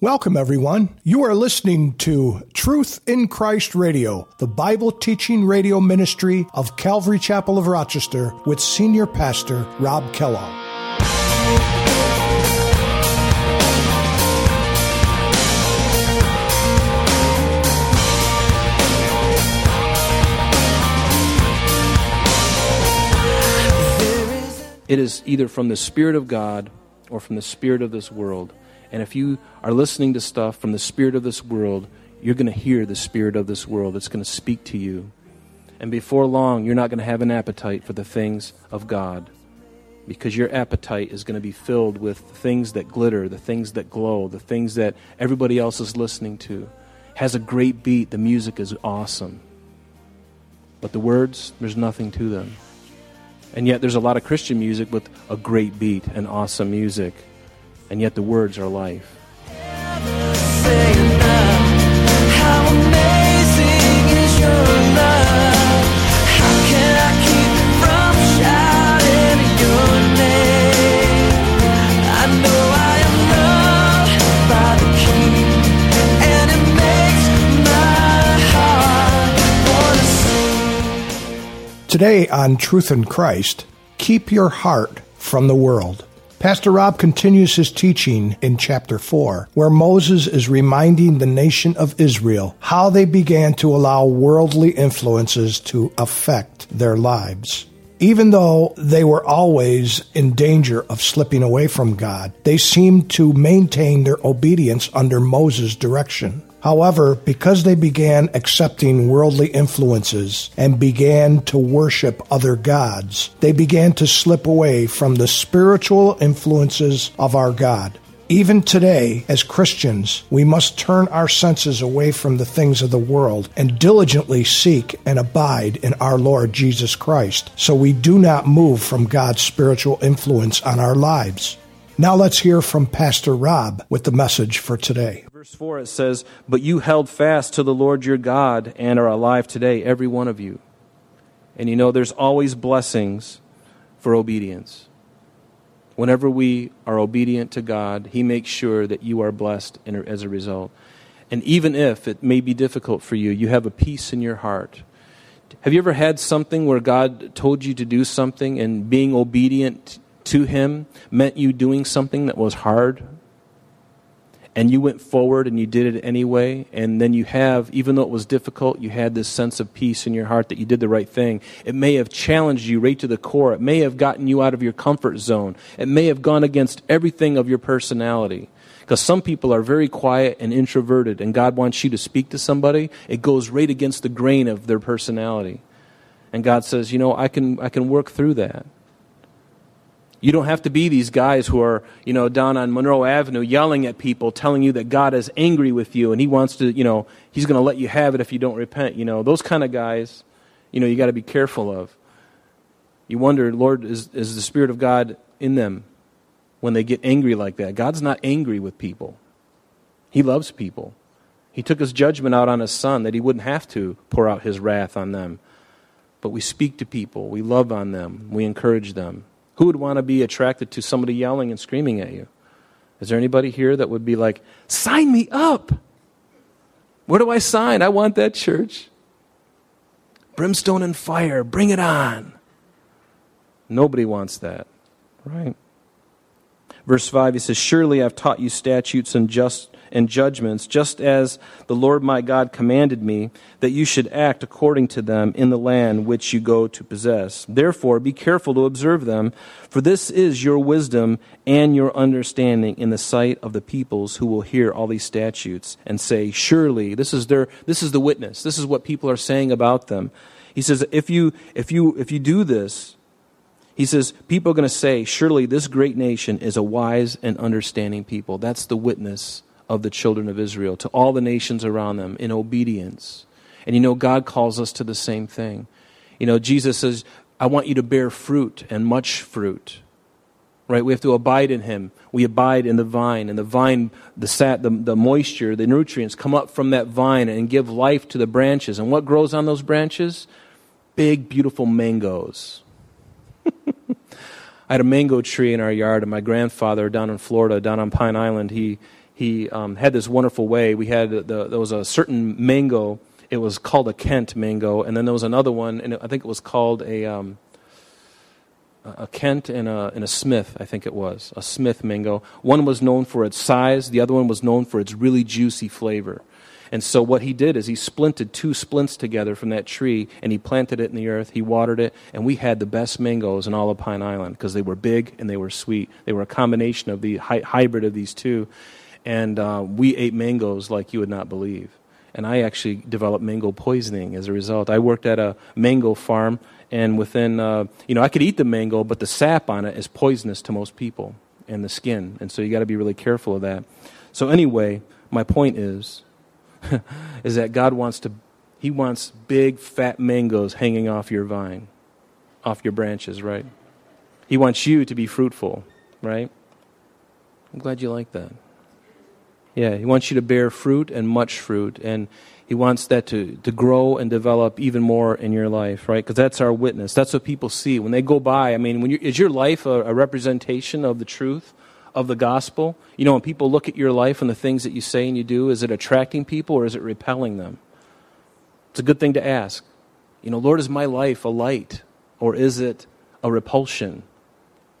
Welcome, everyone. You are listening to Truth in Christ Radio, the Bible teaching radio ministry of Calvary Chapel of Rochester with Senior Pastor Rob Kellogg. It is either from the Spirit of God or from the Spirit of this world. And if you are listening to stuff from the spirit of this world, you're going to hear the spirit of this world. It's going to speak to you. And before long, you're not going to have an appetite for the things of God because your appetite is going to be filled with things that glitter, the things that glow, the things that everybody else is listening to. Has a great beat, the music is awesome. But the words, there's nothing to them. And yet, there's a lot of Christian music with a great beat and awesome music and yet the words are life. Today on Truth in Christ, keep your heart from the world. Pastor Rob continues his teaching in chapter 4, where Moses is reminding the nation of Israel how they began to allow worldly influences to affect their lives. Even though they were always in danger of slipping away from God, they seemed to maintain their obedience under Moses' direction. However, because they began accepting worldly influences and began to worship other gods, they began to slip away from the spiritual influences of our God. Even today, as Christians, we must turn our senses away from the things of the world and diligently seek and abide in our Lord Jesus Christ so we do not move from God's spiritual influence on our lives. Now let's hear from Pastor Rob with the message for today. Verse 4 it says, But you held fast to the Lord your God and are alive today, every one of you. And you know, there's always blessings for obedience. Whenever we are obedient to God, He makes sure that you are blessed as a result. And even if it may be difficult for you, you have a peace in your heart. Have you ever had something where God told you to do something and being obedient to Him meant you doing something that was hard, and you went forward and you did it anyway, and then you have, even though it was difficult, you had this sense of peace in your heart that you did the right thing. It may have challenged you right to the core. It may have gotten you out of your comfort zone. It may have gone against everything of your personality. Because some people are very quiet and introverted, and God wants you to speak to somebody. It goes right against the grain of their personality. And God says, you know, I can, I can work through that. You don't have to be these guys who are, you know, down on Monroe Avenue yelling at people, telling you that God is angry with you and he wants to, you know, he's going to let you have it if you don't repent. You know, those kind of guys, you know, you got to be careful of. You wonder, Lord, is, is the Spirit of God in them when they get angry like that? God's not angry with people, He loves people. He took His judgment out on His Son that He wouldn't have to pour out His wrath on them. But we speak to people, we love on them, we encourage them. Who would want to be attracted to somebody yelling and screaming at you? Is there anybody here that would be like, sign me up? Where do I sign? I want that church. Brimstone and fire, bring it on. Nobody wants that, right? Verse 5, he says, Surely I've taught you statutes and just and judgments, just as the Lord my God commanded me, that you should act according to them in the land which you go to possess. Therefore, be careful to observe them, for this is your wisdom and your understanding in the sight of the peoples who will hear all these statutes and say, Surely, this is their this is the witness. This is what people are saying about them. He says, if you if you if you do this, he says, people are going to say, Surely this great nation is a wise and understanding people. That's the witness of the children of Israel, to all the nations around them in obedience. And you know, God calls us to the same thing. You know, Jesus says, I want you to bear fruit and much fruit. Right? We have to abide in Him. We abide in the vine, and the vine, the, sat, the, the moisture, the nutrients come up from that vine and give life to the branches. And what grows on those branches? Big, beautiful mangoes. I had a mango tree in our yard, and my grandfather down in Florida, down on Pine Island, he he um, had this wonderful way. We had the, there was a certain mango. It was called a Kent mango, and then there was another one, and I think it was called a um, a Kent and a, and a Smith. I think it was a Smith mango. One was known for its size. The other one was known for its really juicy flavor. And so what he did is he splinted two splints together from that tree and he planted it in the earth. He watered it, and we had the best mangoes in all of Pine Island because they were big and they were sweet. They were a combination of the hy- hybrid of these two and uh, we ate mangoes like you would not believe. And I actually developed mango poisoning as a result. I worked at a mango farm, and within, uh, you know, I could eat the mango, but the sap on it is poisonous to most people and the skin. And so you got to be really careful of that. So, anyway, my point is, is that God wants to, He wants big, fat mangoes hanging off your vine, off your branches, right? He wants you to be fruitful, right? I'm glad you like that. Yeah, He wants you to bear fruit and much fruit. And He wants that to, to grow and develop even more in your life, right? Because that's our witness. That's what people see. When they go by, I mean, when you, is your life a, a representation of the truth? of the gospel? You know, when people look at your life and the things that you say and you do, is it attracting people or is it repelling them? It's a good thing to ask. You know, Lord, is my life a light or is it a repulsion?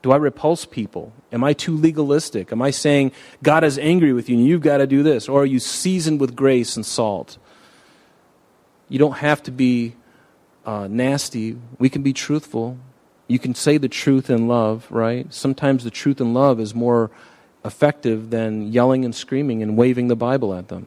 Do I repulse people? Am I too legalistic? Am I saying God is angry with you and you've got to do this? Or are you seasoned with grace and salt? You don't have to be uh, nasty. We can be truthful. You can say the truth in love, right? Sometimes the truth in love is more effective than yelling and screaming and waving the Bible at them.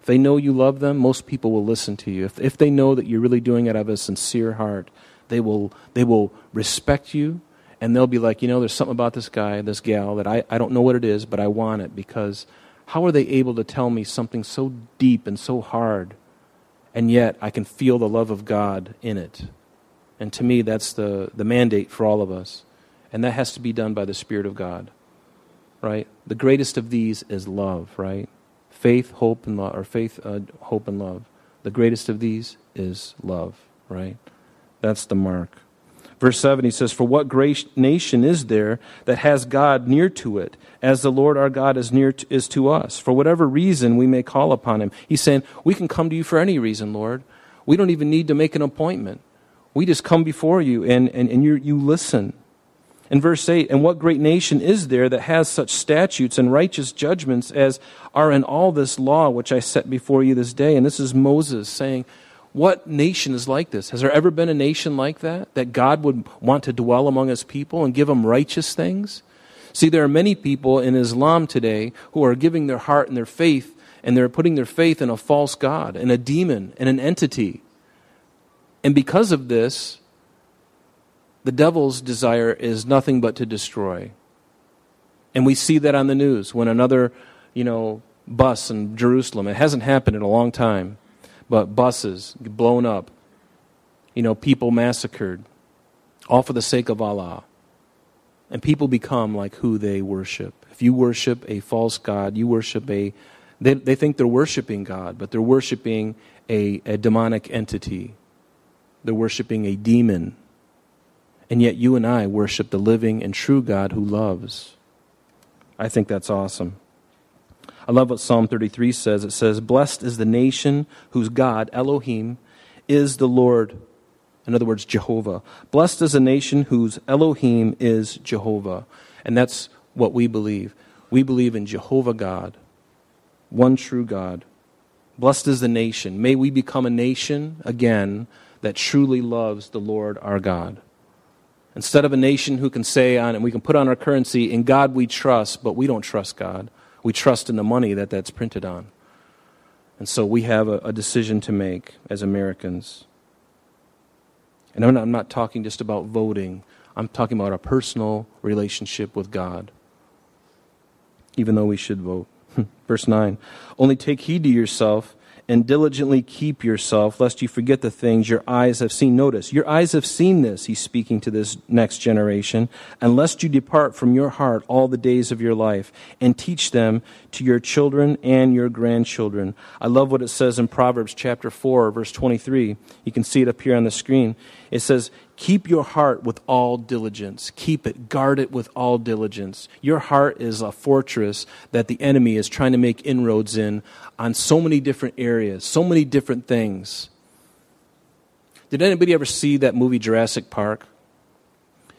If they know you love them, most people will listen to you. If, if they know that you're really doing it out of a sincere heart, they will, they will respect you and they'll be like, you know, there's something about this guy, this gal, that I, I don't know what it is, but I want it because how are they able to tell me something so deep and so hard, and yet I can feel the love of God in it? And to me, that's the, the mandate for all of us. And that has to be done by the Spirit of God, right? The greatest of these is love, right? Faith, hope, and love, or faith, uh, hope, and love. The greatest of these is love, right? That's the mark. Verse 7, he says, For what great nation is there that has God near to it, as the Lord our God is near to, is to us? For whatever reason we may call upon him. He's saying, We can come to you for any reason, Lord. We don't even need to make an appointment. We just come before you and, and, and you, you listen. In verse 8, and what great nation is there that has such statutes and righteous judgments as are in all this law which I set before you this day? And this is Moses saying, what nation is like this? Has there ever been a nation like that? That God would want to dwell among his people and give them righteous things? See, there are many people in Islam today who are giving their heart and their faith, and they're putting their faith in a false God, in a demon, in an entity. And because of this, the devil's desire is nothing but to destroy. And we see that on the news when another, you know, bus in Jerusalem, it hasn't happened in a long time but buses blown up, you know, people massacred, all for the sake of Allah. And people become like who they worship. If you worship a false God, you worship a, they, they think they're worshiping God, but they're worshiping a, a demonic entity. They're worshiping a demon. And yet you and I worship the living and true God who loves. I think that's awesome. I love what Psalm 33 says. It says, Blessed is the nation whose God, Elohim, is the Lord. In other words, Jehovah. Blessed is a nation whose Elohim is Jehovah. And that's what we believe. We believe in Jehovah God, one true God. Blessed is the nation. May we become a nation again that truly loves the Lord our God. Instead of a nation who can say on and we can put on our currency, in God we trust, but we don't trust God. We trust in the money that that's printed on. And so we have a, a decision to make as Americans. And I'm not, I'm not talking just about voting, I'm talking about a personal relationship with God, even though we should vote. Verse 9 Only take heed to yourself and diligently keep yourself, lest you forget the things your eyes have seen. Notice, your eyes have seen this, he's speaking to this next generation, and lest you depart from your heart all the days of your life, and teach them to your children and your grandchildren. I love what it says in Proverbs chapter 4, verse 23. You can see it up here on the screen. It says, Keep your heart with all diligence. Keep it, guard it with all diligence. Your heart is a fortress that the enemy is trying to make inroads in on so many different areas, so many different things. Did anybody ever see that movie Jurassic Park?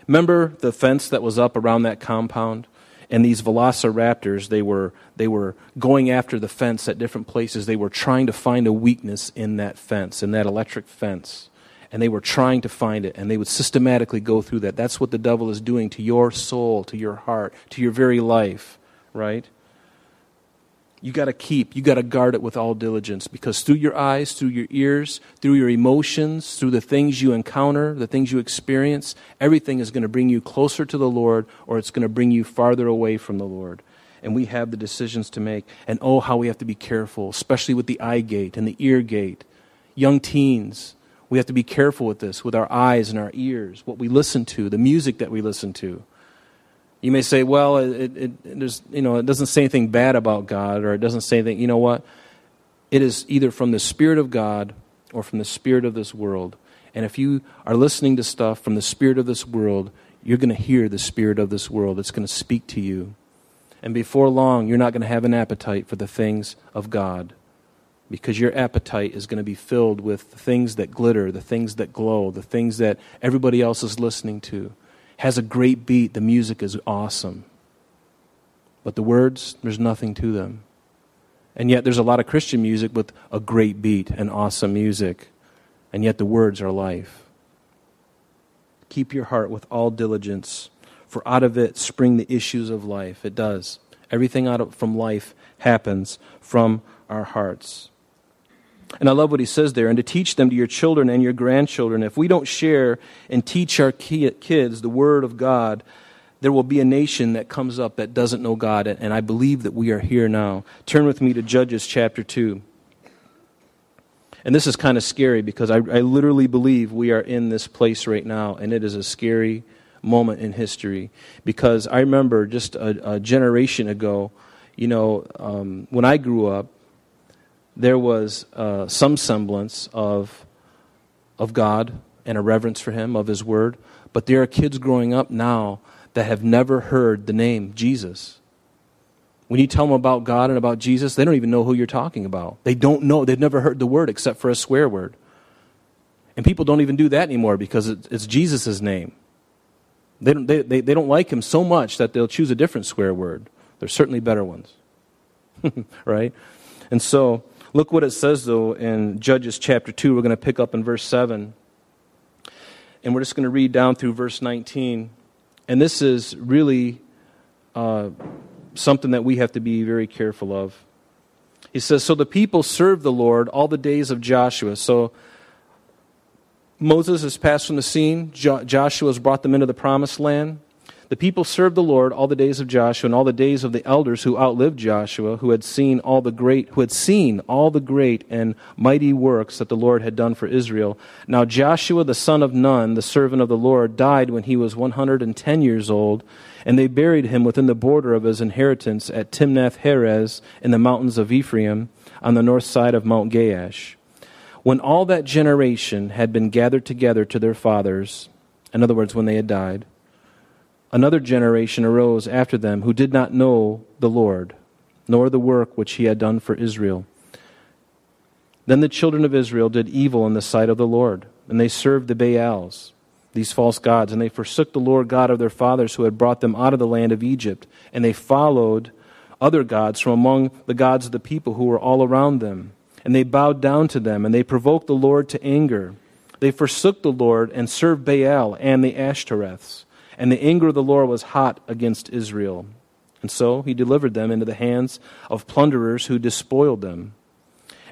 Remember the fence that was up around that compound? And these velociraptors, they were, they were going after the fence at different places. They were trying to find a weakness in that fence, in that electric fence and they were trying to find it, and they would systematically go through that. That's what the devil is doing to your soul, to your heart, to your very life, right? You got to keep, you got to guard it with all diligence because through your eyes, through your ears, through your emotions, through the things you encounter, the things you experience, everything is going to bring you closer to the Lord or it's going to bring you farther away from the Lord. And we have the decisions to make. And oh, how we have to be careful, especially with the eye gate and the ear gate. Young teens, we have to be careful with this, with our eyes and our ears, what we listen to, the music that we listen to. You may say, well, it, it, there's, you know, it doesn't say anything bad about God, or it doesn't say anything. You know what? It is either from the Spirit of God or from the Spirit of this world. And if you are listening to stuff from the Spirit of this world, you're going to hear the Spirit of this world. It's going to speak to you. And before long, you're not going to have an appetite for the things of God because your appetite is going to be filled with the things that glitter, the things that glow, the things that everybody else is listening to. Has a great beat, the music is awesome. But the words, there's nothing to them. And yet there's a lot of Christian music with a great beat and awesome music. And yet the words are life. Keep your heart with all diligence, for out of it spring the issues of life. It does. Everything out of, from life happens from our hearts. And I love what he says there, and to teach them to your children and your grandchildren. If we don't share and teach our kids the Word of God, there will be a nation that comes up that doesn't know God, and I believe that we are here now. Turn with me to Judges chapter 2. And this is kind of scary because I, I literally believe we are in this place right now, and it is a scary moment in history. Because I remember just a, a generation ago, you know, um, when I grew up, there was uh, some semblance of, of God and a reverence for Him, of His Word. But there are kids growing up now that have never heard the name Jesus. When you tell them about God and about Jesus, they don't even know who you're talking about. They don't know. They've never heard the word except for a swear word. And people don't even do that anymore because it's Jesus' name. They don't, they, they, they don't like him so much that they'll choose a different swear word. There's certainly better ones. right? And so Look what it says, though, in Judges chapter 2. We're going to pick up in verse 7. And we're just going to read down through verse 19. And this is really uh, something that we have to be very careful of. He says, So the people served the Lord all the days of Joshua. So Moses has passed from the scene. Jo- Joshua has brought them into the promised land. The people served the Lord all the days of Joshua and all the days of the elders who outlived Joshua, who had seen all the great who had seen all the great and mighty works that the Lord had done for Israel. Now Joshua the son of Nun, the servant of the Lord, died when he was 110 years old, and they buried him within the border of his inheritance at Timnath Heres in the mountains of Ephraim on the north side of Mount Gaash. When all that generation had been gathered together to their fathers, in other words, when they had died, another generation arose after them who did not know the Lord, nor the work which he had done for Israel. Then the children of Israel did evil in the sight of the Lord, and they served the Baals, these false gods, and they forsook the Lord God of their fathers who had brought them out of the land of Egypt, and they followed other gods from among the gods of the people who were all around them. And they bowed down to them, and they provoked the Lord to anger. They forsook the Lord and served Baal and the Ashtoreths and the anger of the Lord was hot against Israel. And so he delivered them into the hands of plunderers who despoiled them.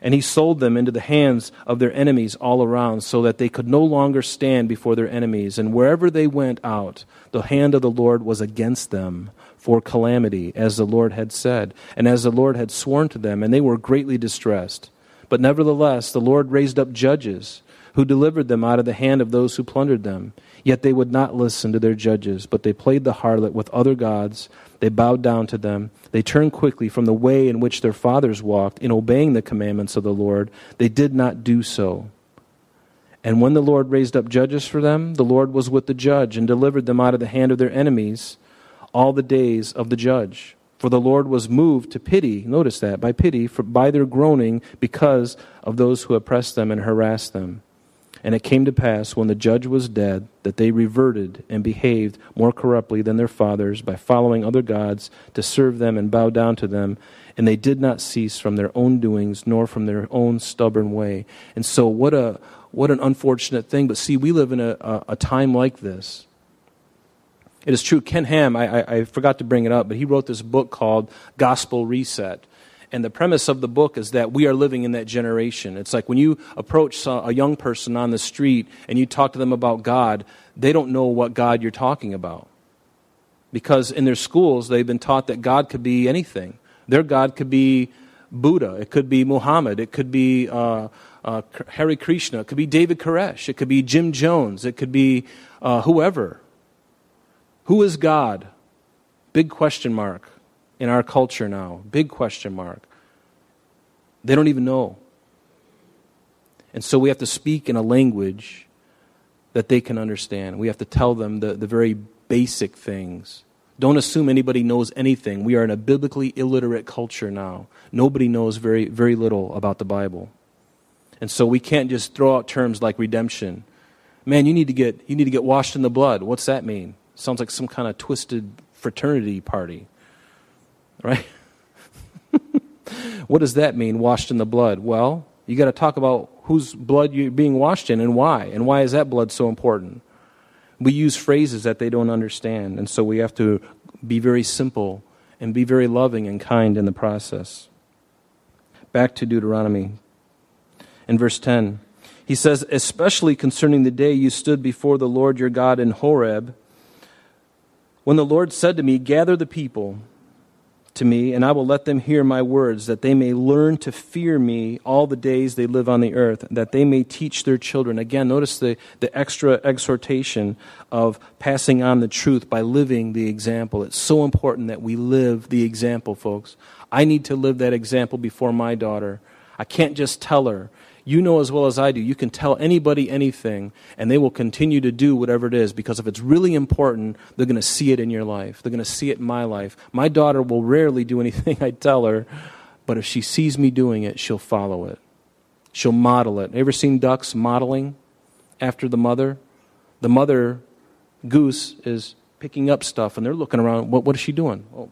And he sold them into the hands of their enemies all around, so that they could no longer stand before their enemies. And wherever they went out, the hand of the Lord was against them for calamity, as the Lord had said, and as the Lord had sworn to them, and they were greatly distressed. But nevertheless, the Lord raised up judges who delivered them out of the hand of those who plundered them. Yet they would not listen to their judges, but they played the harlot with other gods. They bowed down to them. They turned quickly from the way in which their fathers walked in obeying the commandments of the Lord. They did not do so. And when the Lord raised up judges for them, the Lord was with the judge and delivered them out of the hand of their enemies all the days of the judge. For the Lord was moved to pity, notice that, by pity, for, by their groaning because of those who oppressed them and harassed them. And it came to pass, when the judge was dead, that they reverted and behaved more corruptly than their fathers by following other gods to serve them and bow down to them. And they did not cease from their own doings, nor from their own stubborn way. And so, what, a, what an unfortunate thing. But see, we live in a, a, a time like this. It is true, Ken Ham, I, I, I forgot to bring it up, but he wrote this book called Gospel Reset. And the premise of the book is that we are living in that generation. It's like when you approach a young person on the street and you talk to them about God, they don't know what God you're talking about. Because in their schools, they've been taught that God could be anything. Their God could be Buddha, it could be Muhammad, it could be uh, uh, Hare Krishna, it could be David Koresh, it could be Jim Jones, it could be uh, whoever. Who is God? Big question mark in our culture now. Big question mark. They don't even know. And so we have to speak in a language that they can understand. We have to tell them the, the very basic things. Don't assume anybody knows anything. We are in a biblically illiterate culture now. Nobody knows very, very little about the Bible. And so we can't just throw out terms like redemption. Man, you need to get, you need to get washed in the blood. What's that mean? Sounds like some kind of twisted fraternity party. Right? what does that mean, washed in the blood? Well, you got to talk about whose blood you're being washed in and why. And why is that blood so important? We use phrases that they don't understand, and so we have to be very simple and be very loving and kind in the process. Back to Deuteronomy. In verse 10, he says, Especially concerning the day you stood before the Lord your God in Horeb, when the Lord said to me, Gather the people to me, and I will let them hear my words, that they may learn to fear me all the days they live on the earth, that they may teach their children. Again, notice the, the extra exhortation of passing on the truth by living the example. It's so important that we live the example, folks. I need to live that example before my daughter. I can't just tell her. You know as well as I do, you can tell anybody anything, and they will continue to do whatever it is because if it's really important, they're going to see it in your life. They're going to see it in my life. My daughter will rarely do anything I tell her, but if she sees me doing it, she'll follow it. She'll model it. Ever seen ducks modeling after the mother? The mother goose is picking up stuff, and they're looking around. What, what is she doing? Oh,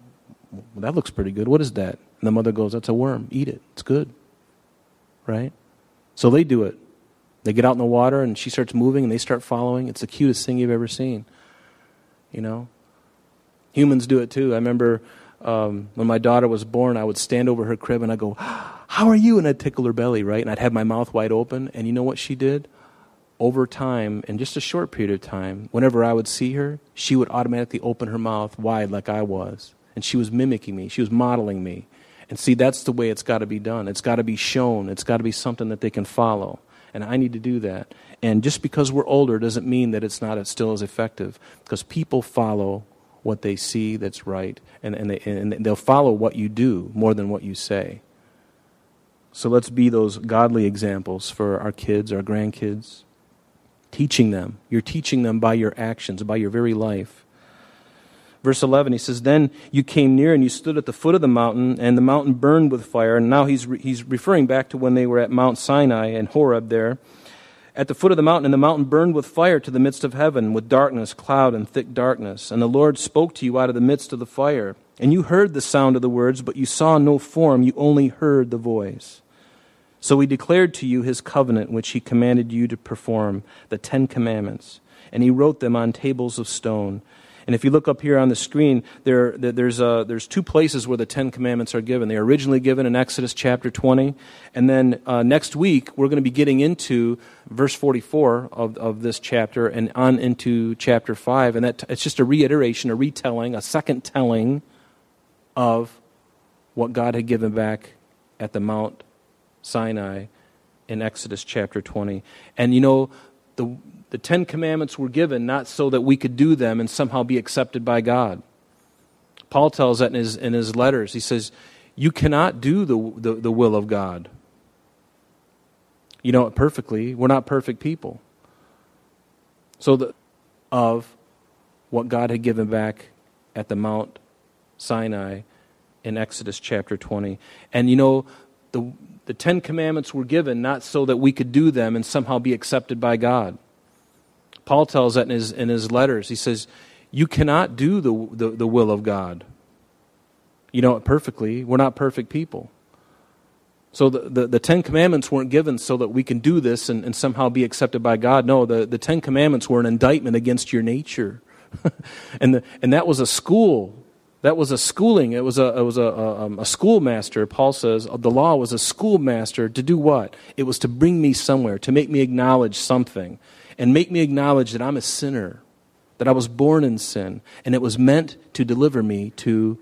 that looks pretty good. What is that? And the mother goes, That's a worm. Eat it. It's good. Right? So they do it. They get out in the water and she starts moving and they start following. It's the cutest thing you've ever seen. You know? Humans do it too. I remember um, when my daughter was born, I would stand over her crib and I'd go, How are you? And I'd tickle her belly, right? And I'd have my mouth wide open. And you know what she did? Over time, in just a short period of time, whenever I would see her, she would automatically open her mouth wide like I was. And she was mimicking me, she was modeling me. And see, that's the way it's got to be done. It's got to be shown. It's got to be something that they can follow. And I need to do that. And just because we're older doesn't mean that it's not still as effective. Because people follow what they see that's right. And, and, they, and they'll follow what you do more than what you say. So let's be those godly examples for our kids, our grandkids. Teaching them. You're teaching them by your actions, by your very life. Verse 11, he says, Then you came near and you stood at the foot of the mountain, and the mountain burned with fire. And now he's, re- he's referring back to when they were at Mount Sinai and Horeb there. At the foot of the mountain, and the mountain burned with fire to the midst of heaven, with darkness, cloud, and thick darkness. And the Lord spoke to you out of the midst of the fire. And you heard the sound of the words, but you saw no form, you only heard the voice. So he declared to you his covenant, which he commanded you to perform, the Ten Commandments. And he wrote them on tables of stone. And if you look up here on the screen, there, there's, there's two places where the Ten Commandments are given. They are originally given in Exodus chapter 20. And then uh, next week, we're going to be getting into verse 44 of, of this chapter and on into chapter 5. And that, it's just a reiteration, a retelling, a second telling of what God had given back at the Mount Sinai in Exodus chapter 20. And you know, the, the Ten Commandments were given not so that we could do them and somehow be accepted by God. Paul tells that in his, in his letters. He says, You cannot do the, the, the will of God. You know it perfectly. We're not perfect people. So, the, of what God had given back at the Mount Sinai in Exodus chapter 20. And you know, the, the Ten Commandments were given not so that we could do them and somehow be accepted by God. Paul tells that in his, in his letters. He says, You cannot do the, the, the will of God. You know it perfectly. We're not perfect people. So the, the, the, Ten Commandments weren't given so that we can do this and, and somehow be accepted by God. No, the, the Ten Commandments were an indictment against your nature. and, the, and that was a school. That was a schooling. It was a, it was a, a, um, a schoolmaster. Paul says the law was a schoolmaster to do what? It was to bring me somewhere, to make me acknowledge something, and make me acknowledge that I'm a sinner, that I was born in sin, and it was meant to deliver me to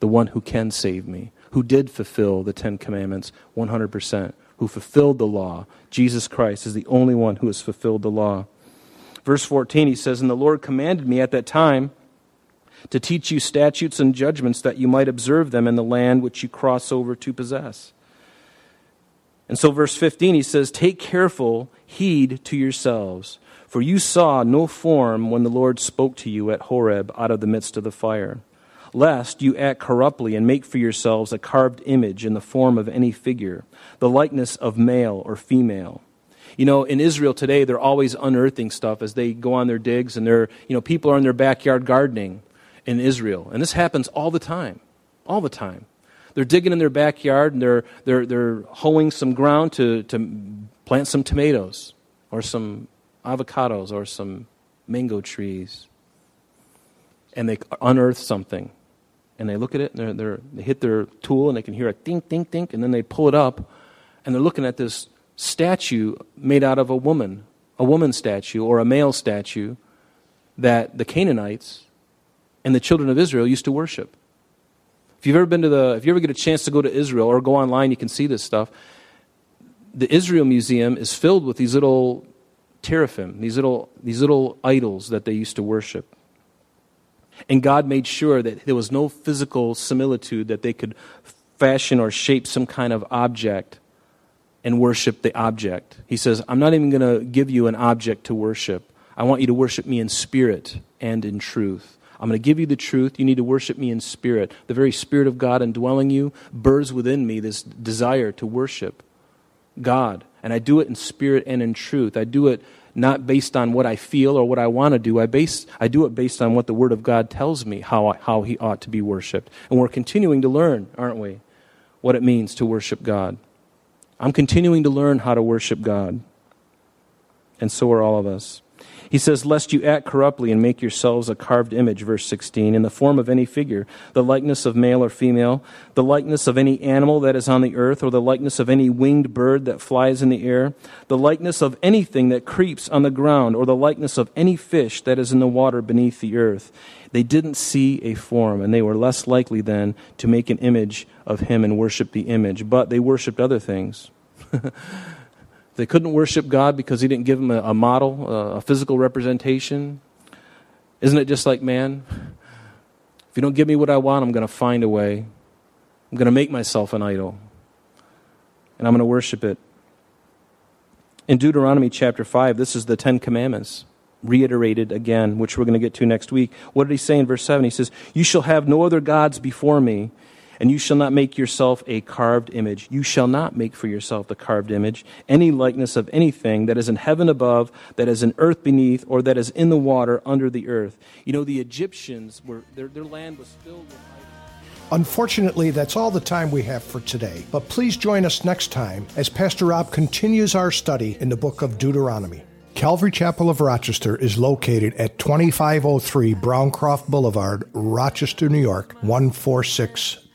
the one who can save me who did fulfill the Ten Commandments 100%, who fulfilled the law. Jesus Christ is the only one who has fulfilled the law. Verse 14, he says, And the Lord commanded me at that time to teach you statutes and judgments that you might observe them in the land which you cross over to possess. And so, verse 15, he says, Take careful heed to yourselves, for you saw no form when the Lord spoke to you at Horeb out of the midst of the fire lest you act corruptly and make for yourselves a carved image in the form of any figure, the likeness of male or female. You know, in Israel today, they're always unearthing stuff as they go on their digs, and they're, you know, people are in their backyard gardening in Israel. And this happens all the time. All the time. They're digging in their backyard and they're, they're, they're hoeing some ground to, to plant some tomatoes or some avocados or some mango trees. And they unearth something and they look at it and they're, they're, they hit their tool and they can hear a dink, dink, dink, and then they pull it up and they're looking at this statue made out of a woman, a woman statue or a male statue that the Canaanites and the children of Israel used to worship. If you've ever been to the, if you ever get a chance to go to Israel or go online, you can see this stuff. The Israel Museum is filled with these little teraphim, these little, these little idols that they used to worship. And God made sure that there was no physical similitude that they could fashion or shape some kind of object and worship the object. He says, I'm not even going to give you an object to worship. I want you to worship me in spirit and in truth. I'm going to give you the truth. You need to worship me in spirit. The very Spirit of God indwelling you burns within me this desire to worship God. And I do it in spirit and in truth. I do it not based on what I feel or what I want to do. I, base, I do it based on what the Word of God tells me how, how He ought to be worshiped. And we're continuing to learn, aren't we, what it means to worship God. I'm continuing to learn how to worship God. And so are all of us. He says, Lest you act corruptly and make yourselves a carved image, verse 16, in the form of any figure, the likeness of male or female, the likeness of any animal that is on the earth, or the likeness of any winged bird that flies in the air, the likeness of anything that creeps on the ground, or the likeness of any fish that is in the water beneath the earth. They didn't see a form, and they were less likely then to make an image of him and worship the image, but they worshiped other things. They couldn't worship God because He didn't give them a, a model, a physical representation. Isn't it just like man? If you don't give me what I want, I'm going to find a way. I'm going to make myself an idol. And I'm going to worship it. In Deuteronomy chapter 5, this is the Ten Commandments reiterated again, which we're going to get to next week. What did he say in verse 7? He says, You shall have no other gods before me. And you shall not make yourself a carved image. You shall not make for yourself the carved image, any likeness of anything that is in heaven above, that is in earth beneath, or that is in the water under the earth. You know, the Egyptians were, their, their land was filled with Unfortunately, that's all the time we have for today. But please join us next time as Pastor Rob continues our study in the book of Deuteronomy. Calvary Chapel of Rochester is located at 2503 Browncroft Boulevard, Rochester, New York, 146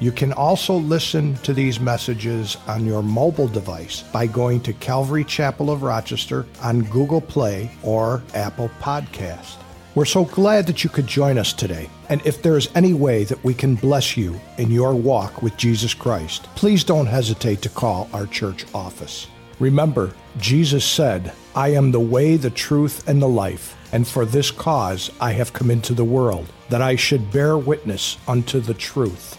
You can also listen to these messages on your mobile device by going to Calvary Chapel of Rochester on Google Play or Apple Podcast. We're so glad that you could join us today. And if there is any way that we can bless you in your walk with Jesus Christ, please don't hesitate to call our church office. Remember, Jesus said, I am the way, the truth, and the life, and for this cause I have come into the world, that I should bear witness unto the truth.